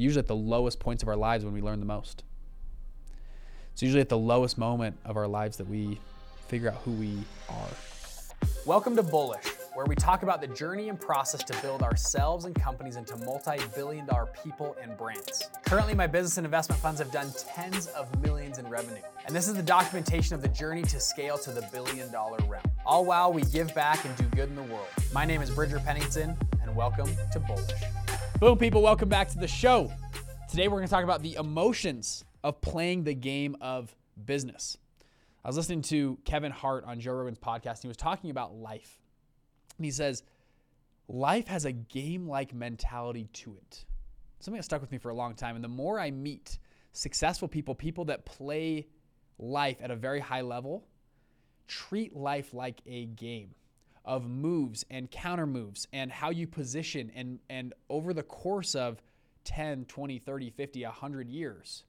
usually at the lowest points of our lives when we learn the most. It's usually at the lowest moment of our lives that we figure out who we are. Welcome to Bullish, where we talk about the journey and process to build ourselves and companies into multi billion dollar people and brands. Currently, my business and investment funds have done tens of millions in revenue. And this is the documentation of the journey to scale to the billion dollar realm. All while we give back and do good in the world. My name is Bridger Pennington, and welcome to Bullish. Boom, people, welcome back to the show. Today, we're going to talk about the emotions of playing the game of business. I was listening to Kevin Hart on Joe Rogan's podcast. And he was talking about life. And he says, life has a game like mentality to it. Something that stuck with me for a long time. And the more I meet successful people, people that play life at a very high level, treat life like a game of moves and counter moves and how you position and and over the course of 10, 20, 30, 50, 100 years,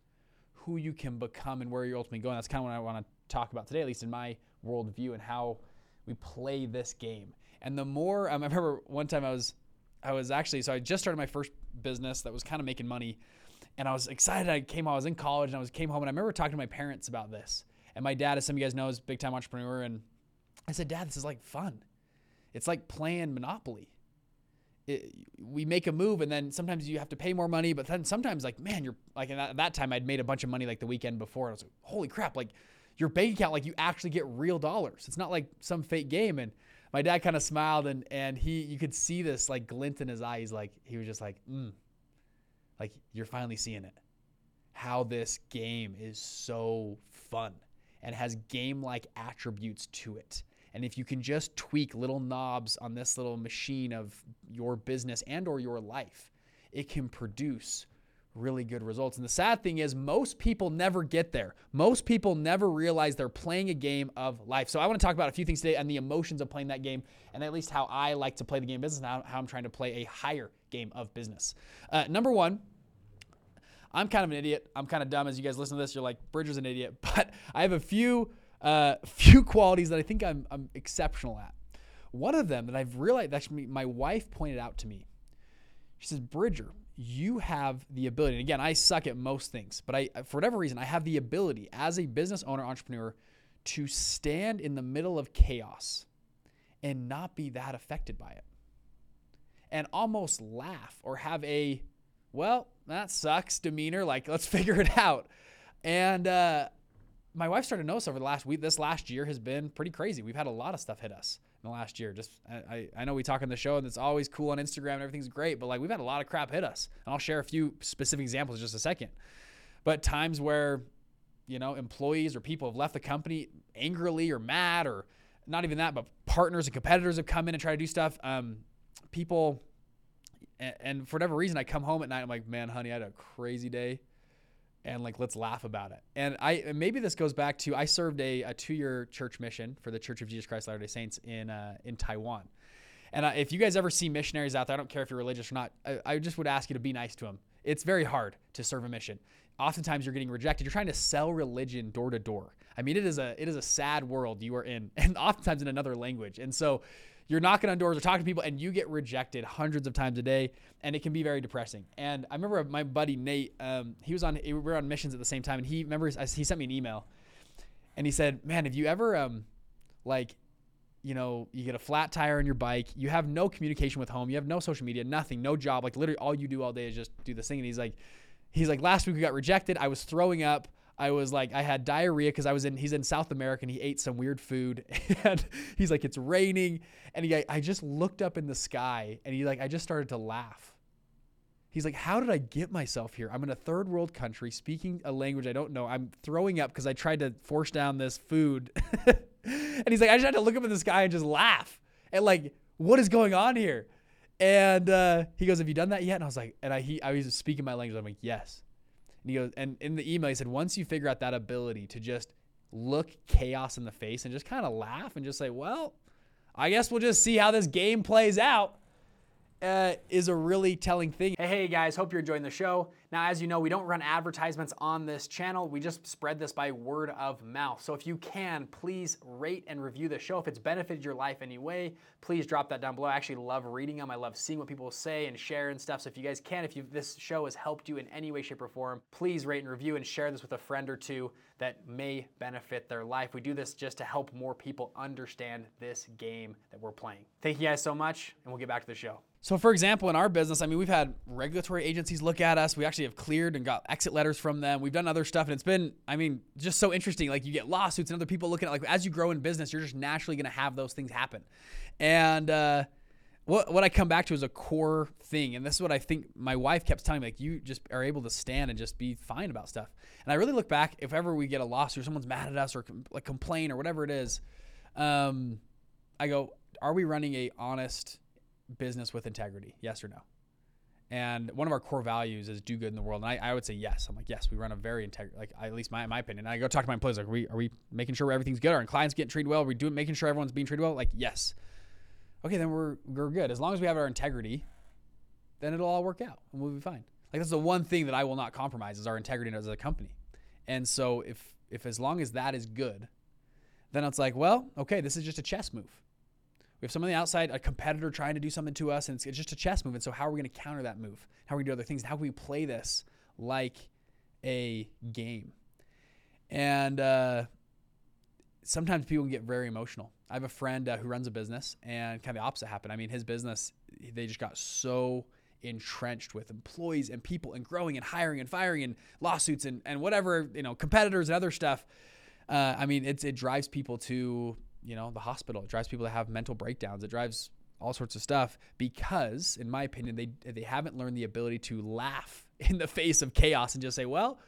who you can become and where you're ultimately going. That's kind of what I want to talk about today, at least in my worldview, and how we play this game. And the more um, I remember one time I was, I was actually so I just started my first business that was kind of making money, and I was excited. I came, I was in college, and I was came home, and I remember talking to my parents about this. And my dad, as some of you guys know, is a big time entrepreneur, and I said, Dad, this is like fun. It's like playing Monopoly. It, we make a move and then sometimes you have to pay more money, but then sometimes like, man, you're like, at that time I'd made a bunch of money like the weekend before. And I was like, holy crap, like your bank account, like you actually get real dollars. It's not like some fake game. And my dad kind of smiled and, and he, you could see this like glint in his eyes. Like he was just like, mm, like you're finally seeing it. How this game is so fun and has game like attributes to it. And if you can just tweak little knobs on this little machine of your business and or your life, it can produce really good results. And the sad thing is most people never get there. Most people never realize they're playing a game of life. So I want to talk about a few things today and the emotions of playing that game and at least how I like to play the game of business and how, I'm trying to play a higher game of business. Uh, number one, I'm kind of an idiot. I'm kind of dumb. As you guys listen to this, you're like, Bridger's an idiot. But I have a few uh, few qualities that I think I'm, I'm exceptional at. One of them that I've realized, actually, my wife pointed out to me. She says, Bridger, you have the ability. And again, I suck at most things, but I, for whatever reason, I have the ability as a business owner, entrepreneur, to stand in the middle of chaos and not be that affected by it. And almost laugh or have a, well, that sucks demeanor. Like, let's figure it out. And uh, my wife started to notice over the last week, this last year has been pretty crazy. We've had a lot of stuff hit us in the last year. Just I, I know we talk on the show and it's always cool on Instagram and everything's great, but like we've had a lot of crap hit us. And I'll share a few specific examples in just a second. But times where, you know, employees or people have left the company angrily or mad or not even that, but partners and competitors have come in and try to do stuff. Um, people, and, and for whatever reason, I come home at night. I'm like, man, honey, I had a crazy day and like let's laugh about it. And I maybe this goes back to I served a, a two year church mission for the Church of Jesus Christ Latter Day Saints in uh, in Taiwan. And uh, if you guys ever see missionaries out there, I don't care if you're religious or not, I, I just would ask you to be nice to them. It's very hard to serve a mission. Oftentimes you're getting rejected. You're trying to sell religion door to door. I mean, it is a it is a sad world you are in, and oftentimes in another language. And so you're knocking on doors or talking to people and you get rejected hundreds of times a day and it can be very depressing. And i remember my buddy nate um, he was on we were on missions at the same time and he remembers he sent me an email and he said man have you ever um, like you know you get a flat tire on your bike you have no communication with home you have no social media nothing no job like literally all you do all day is just do this thing and he's like he's like last week we got rejected i was throwing up I was like, I had diarrhea because I was in, he's in South America and he ate some weird food. And he's like, it's raining. And he, I just looked up in the sky and he like, I just started to laugh. He's like, how did I get myself here? I'm in a third world country speaking a language I don't know. I'm throwing up because I tried to force down this food. and he's like, I just had to look up in the sky and just laugh. And like, what is going on here? And uh, he goes, Have you done that yet? And I was like, and I he I was speaking my language. I'm like, yes. And he goes, and in the email, he said, once you figure out that ability to just look chaos in the face and just kind of laugh and just say, well, I guess we'll just see how this game plays out. Uh, is a really telling thing. Hey, hey guys, hope you're enjoying the show. Now, as you know, we don't run advertisements on this channel. We just spread this by word of mouth. So if you can, please rate and review the show. If it's benefited your life anyway, please drop that down below. I actually love reading them. I love seeing what people say and share and stuff. So if you guys can, if this show has helped you in any way, shape, or form, please rate and review and share this with a friend or two that may benefit their life. We do this just to help more people understand this game that we're playing. Thank you guys so much, and we'll get back to the show. So, for example, in our business, I mean, we've had regulatory agencies look at us. We actually have cleared and got exit letters from them. We've done other stuff, and it's been, I mean, just so interesting. Like, you get lawsuits and other people looking at, like, as you grow in business, you're just naturally going to have those things happen. And uh, what what I come back to is a core thing, and this is what I think my wife kept telling me, like, you just are able to stand and just be fine about stuff. And I really look back, if ever we get a lawsuit, or someone's mad at us, or like complain, or whatever it is, um, I go, are we running a honest business with integrity? Yes or no? And one of our core values is do good in the world. And I, I would say yes. I'm like, yes, we run a very integrity, like at least my, my opinion. And I go talk to my employees, like, are we, are we making sure everything's good? Are our clients getting treated well? Are we doing, making sure everyone's being treated well? Like, yes. Okay, then we're, we're good. As long as we have our integrity, then it'll all work out and we'll be fine. Like that's the one thing that I will not compromise is our integrity as a company. And so if, if as long as that is good, then it's like, well, okay, this is just a chess move we have someone on the outside, a competitor trying to do something to us, and it's, it's just a chess move. And so, how are we going to counter that move? How are we going to do other things? How can we play this like a game? And uh, sometimes people get very emotional. I have a friend uh, who runs a business, and kind of the opposite happened. I mean, his business, they just got so entrenched with employees and people and growing and hiring and firing and lawsuits and, and whatever, you know, competitors and other stuff. Uh, I mean, it's, it drives people to you know, the hospital. It drives people to have mental breakdowns. It drives all sorts of stuff because, in my opinion, they they haven't learned the ability to laugh in the face of chaos and just say, "Well,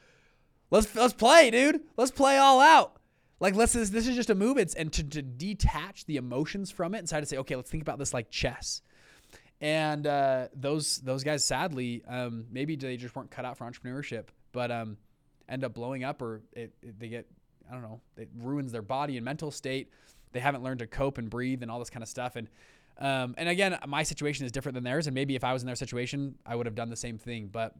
let's let's play, dude. Let's play all out." Like let's this, this is just a move. It's and to, to detach the emotions from it and try to say, "Okay, let's think about this like chess." And uh, those those guys, sadly, um, maybe they just weren't cut out for entrepreneurship, but um, end up blowing up, or it, it, they get I don't know, it ruins their body and mental state they haven't learned to cope and breathe and all this kind of stuff. And um, and again, my situation is different than theirs, and maybe if I was in their situation, I would have done the same thing. But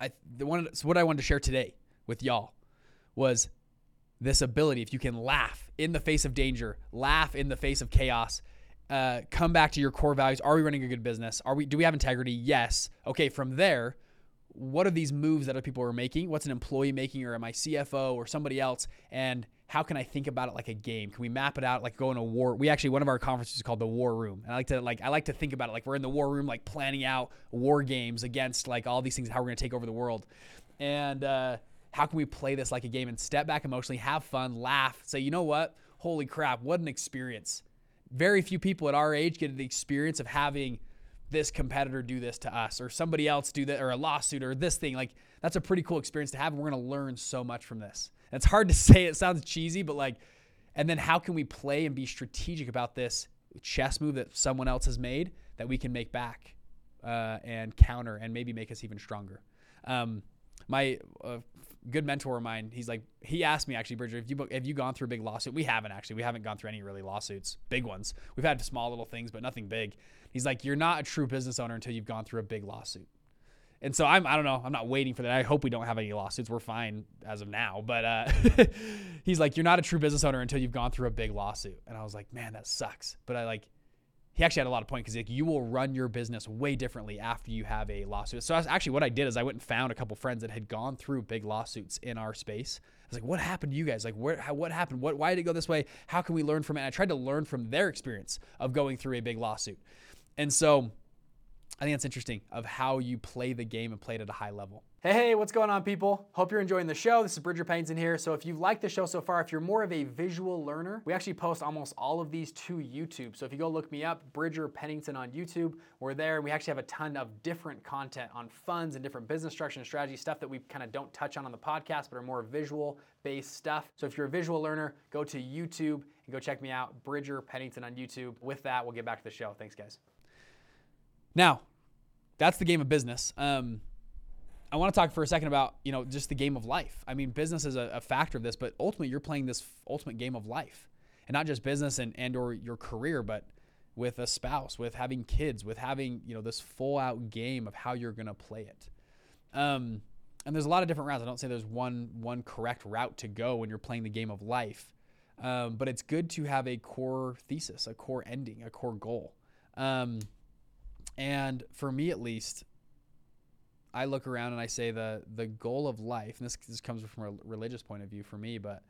I the one so what I wanted to share today with y'all was this ability if you can laugh in the face of danger, laugh in the face of chaos, uh, come back to your core values. Are we running a good business? Are we do we have integrity? Yes. Okay, from there, what are these moves that other people are making? What's an employee making or am I CFO or somebody else? And how can I think about it like a game? Can we map it out like going to war? We actually one of our conferences is called the War Room, and I like to like I like to think about it like we're in the war room, like planning out war games against like all these things, how we're to take over the world, and uh, how can we play this like a game and step back emotionally, have fun, laugh, say, you know what? Holy crap, what an experience! Very few people at our age get the experience of having this competitor do this to us or somebody else do that or a lawsuit or this thing like that's a pretty cool experience to have we're going to learn so much from this it's hard to say. It sounds cheesy, but like, and then how can we play and be strategic about this chess move that someone else has made that we can make back uh, and counter and maybe make us even stronger? Um, my uh, good mentor of mine, he's like, he asked me actually, Bridger, have you have you gone through a big lawsuit? We haven't actually. We haven't gone through any really lawsuits, big ones. We've had small little things, but nothing big. He's like, you're not a true business owner until you've gone through a big lawsuit. And so I'm, I don't know, I'm not waiting for that. I hope we don't have any lawsuits. We're fine as of now. But uh, he's like, you're not a true business owner until you've gone through a big lawsuit. And I was like, man, that sucks. But I like, he actually had a lot of point because like, you will run your business way differently after you have a lawsuit. So actually what I did is I went and found a couple friends that had gone through big lawsuits in our space. I was like, what happened to you guys? Like, where, how, what happened? What, why did it go this way? How can we learn from it? And I tried to learn from their experience of going through a big lawsuit. And so I think that's interesting of how you play the game and play it at a high level. Hey, hey, what's going on, people? Hope you're enjoying the show. This is Bridger Pennington here. So, if you've liked the show so far, if you're more of a visual learner, we actually post almost all of these to YouTube. So, if you go look me up, Bridger Pennington on YouTube, we're there. We actually have a ton of different content on funds and different business structure and strategy stuff that we kind of don't touch on on the podcast, but are more visual based stuff. So, if you're a visual learner, go to YouTube and go check me out, Bridger Pennington on YouTube. With that, we'll get back to the show. Thanks, guys. Now, that's the game of business. Um, I want to talk for a second about you know just the game of life. I mean, business is a, a, factor of this, but ultimately you're playing this ultimate game of life, and not just business and and or your career, but with a spouse, with having kids, with having, you know, this full out game of how you're going to play it. Um, and there's a lot of different routes. I don't say there's one one correct route to go when you're playing the game of life. Um, but it's good to have a core thesis, a core ending, a core goal. Um, and for me, at least, I look around and I say the the goal of life, and this, this comes from a religious point of view for me, but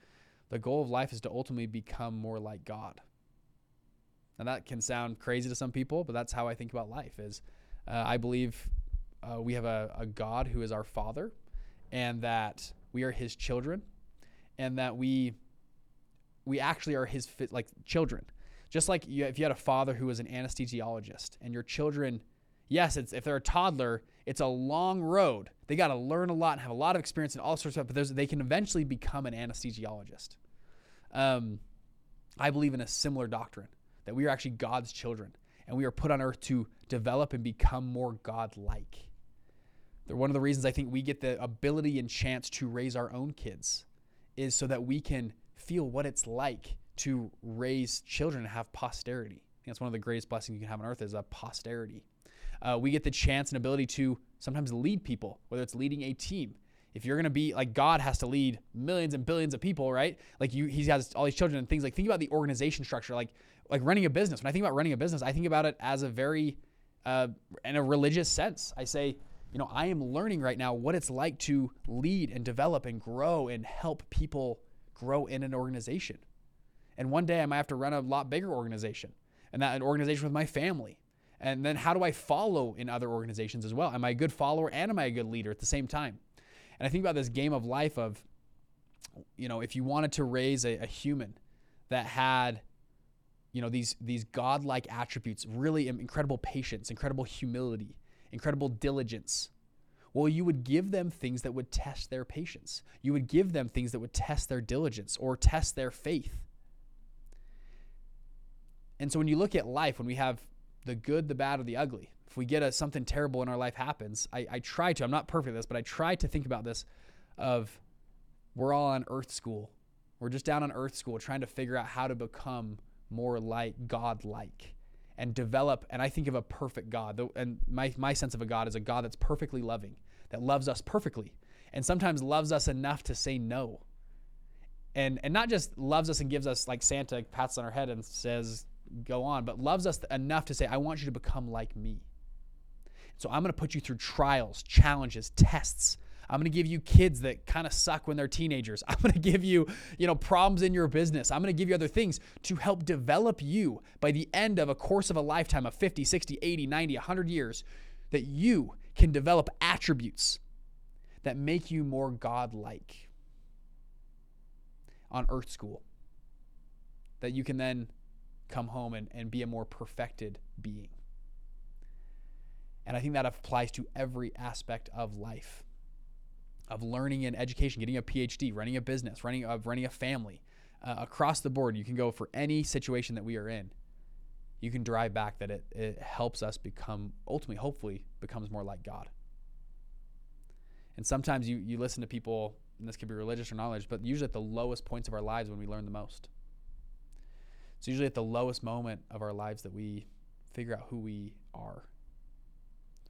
the goal of life is to ultimately become more like God. And that can sound crazy to some people, but that's how I think about life. Is uh, I believe uh, we have a, a God who is our Father, and that we are His children, and that we we actually are His like children. Just like you, if you had a father who was an anesthesiologist, and your children, yes, if they're a toddler, it's a long road. They got to learn a lot and have a lot of experience and all sorts of stuff, but they can eventually become an anesthesiologist. Um, I believe in a similar doctrine that we are actually God's children and we are put on earth to develop and become more God like. They're one of the reasons I think we get the ability and chance to raise our own kids is so that we can feel what it's like to raise children and have posterity. that's one of the greatest blessings you can have on earth is a posterity. Uh, we get the chance and ability to sometimes lead people, whether it's leading a team. If you're going to be like God has to lead millions and billions of people, right? Like you, he has all these children and things. Like think about the organization structure, like like running a business. When I think about running a business, I think about it as a very uh, in a religious sense. I say, you know, I am learning right now what it's like to lead and develop and grow and help people grow in an organization. And one day I might have to run a lot bigger organization, and that an organization with my family and then how do I follow in other organizations as well? Am I a good follower and am I a good leader at the same time? And I think about this game of life of, you know, if you wanted to raise a, a human that had, you know, these these godlike attributes, really incredible patience, incredible humility, incredible diligence. Well, you would give them things that would test their patience. You would give them things that would test their diligence or test their faith. And so when you look at life, when we have the good, the bad, or the ugly. If we get a, something terrible in our life happens, I, I try to, I'm not perfect at this, but I try to think about this of we're all on earth school. We're just down on earth school trying to figure out how to become more like God like and develop. And I think of a perfect God. And my, my sense of a God is a God that's perfectly loving, that loves us perfectly, and sometimes loves us enough to say no. And, and not just loves us and gives us like Santa pats on our head and says, go on, but loves us enough to say, I want you to become like me. So I'm going to put you through trials, challenges, tests. I'm going to give you kids that kind of suck when they're teenagers. I'm going to give you, you know, problems in your business. I'm going to give you other things to help develop you by the end of a course of a lifetime of 50, 60, 80, 90, 100 years that you can develop attributes that make you more God-like on earth school. That you can then come home and, and be a more perfected being. And I think that applies to every aspect of life, of learning and education, getting a PhD, running a business, running of running a family. Uh, across the board, you can go for any situation that we are in. You can drive back that it, it helps us become, ultimately, hopefully, becomes more like God. And sometimes you, you listen to people, and this could be religious or knowledge, but usually at the lowest points of our lives when we learn the most. It's usually at the lowest moment of our lives that we figure out who we are,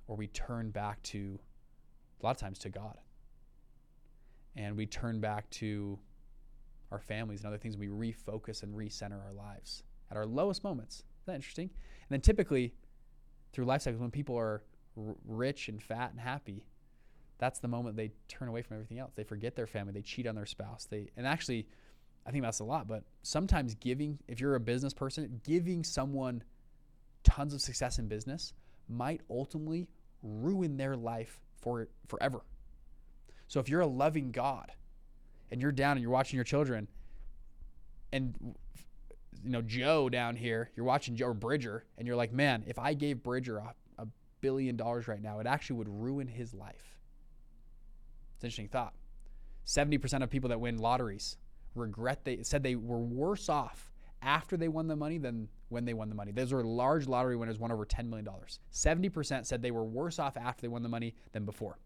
or we turn back to, a lot of times, to God. And we turn back to our families and other things. We refocus and recenter our lives at our lowest moments. Isn't that interesting? And then typically, through life cycles, when people are r- rich and fat and happy, that's the moment they turn away from everything else. They forget their family. They cheat on their spouse. They and actually I think that's a lot, but sometimes giving, if you're a business person, giving someone tons of success in business might ultimately ruin their life for forever. So if you're a loving God and you're down and you're watching your children and you know Joe down here, you're watching Joe or Bridger and you're like, "Man, if I gave Bridger a, a billion dollars right now, it actually would ruin his life." It's an interesting thought. 70% of people that win lotteries regret they said they were worse off after they won the money than when they won the money. Those were large lottery winners, won over $10 million. 70% said they were worse off after they won the money than before.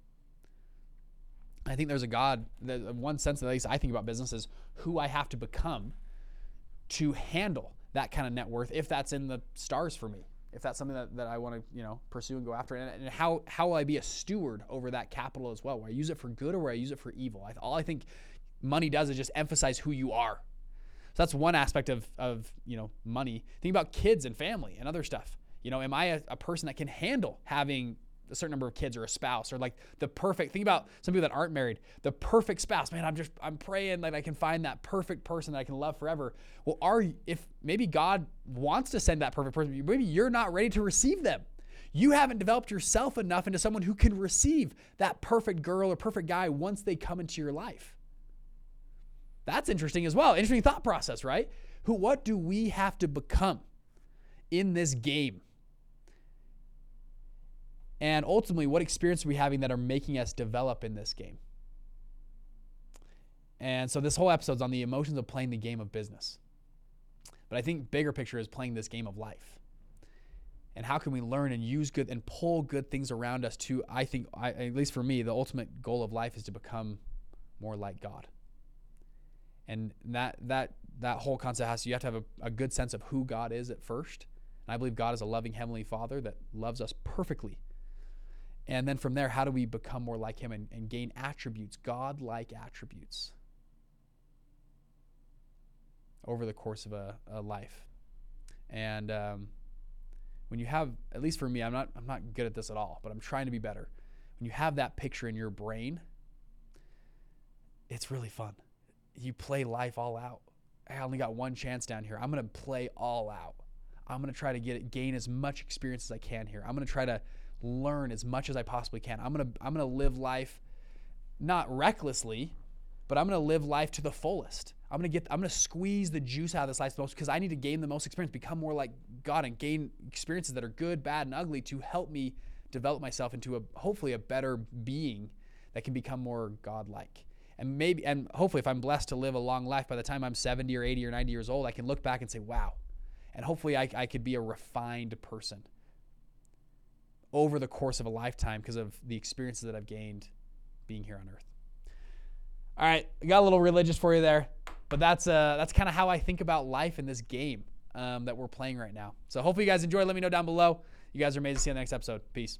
I think there's a God, one sense, that at least I think about business is who I have to become to handle that kind of net worth if that's in the stars for me if that's something that, that I want to you know pursue and go after and, and how how will I be a steward over that capital as well where I use it for good or where I use it for evil I, all I think money does is just emphasize who you are. So that's one aspect of of you know money. Think about kids and family and other stuff. You know am I a, a person that can handle having a certain number of kids or a spouse or like the perfect think about some people that aren't married the perfect spouse man i'm just i'm praying that i can find that perfect person that i can love forever. Well are if maybe god wants to send that perfect person maybe you're not ready to receive them. You haven't developed yourself enough into someone who can receive that perfect girl or perfect guy once they come into your life that's interesting as well. Interesting thought process right? Who what do we have to become in this game? And ultimately what experience are we having that are making us develop in this game? And so this whole episode's on the emotions of playing the game of business. But i think bigger picture is playing this game of life. And how can we learn and use good and pull good things around us to i think I, at least for me the ultimate goal of life is to become more like god and that that that whole concept has you have to have a, a good sense of who god is at first and i believe god is a loving heavenly father that loves us perfectly and then from there, how do we become more like Him and, and gain attributes, God like attributes, over the course of a, a life? And um, when you have, at least for me, I'm not, I'm not good at this at all, but I'm trying to be better. When you have that picture in your brain, it's really fun. You play life all out. I only got one chance down here. I'm going to play all out. I'm going to try to get it, gain as much experience as I can here. I'm going to try to learn as much as I possibly can. I'm gonna I'm gonna live life not recklessly, but I'm gonna live life to the fullest. I'm gonna get I'm gonna squeeze the juice out of this life the most because I need to gain the most experience, become more like God, and gain experiences that are good, bad, and ugly to help me develop myself into a hopefully a better being that can become more God-like. And maybe and hopefully if I'm blessed to live a long life, by the time I'm 70 or 80 or 90 years old, I can look back and say, wow. And hopefully I, I could be a refined person over the course of a lifetime because of the experiences that I've gained being here on earth. All right, I got a little religious for you there, but that's uh, that's kind of how I think about life in this game um, that we're playing right now. So hopefully you guys enjoy. Let me know down below. You guys are amazing. See you in the next episode. Peace.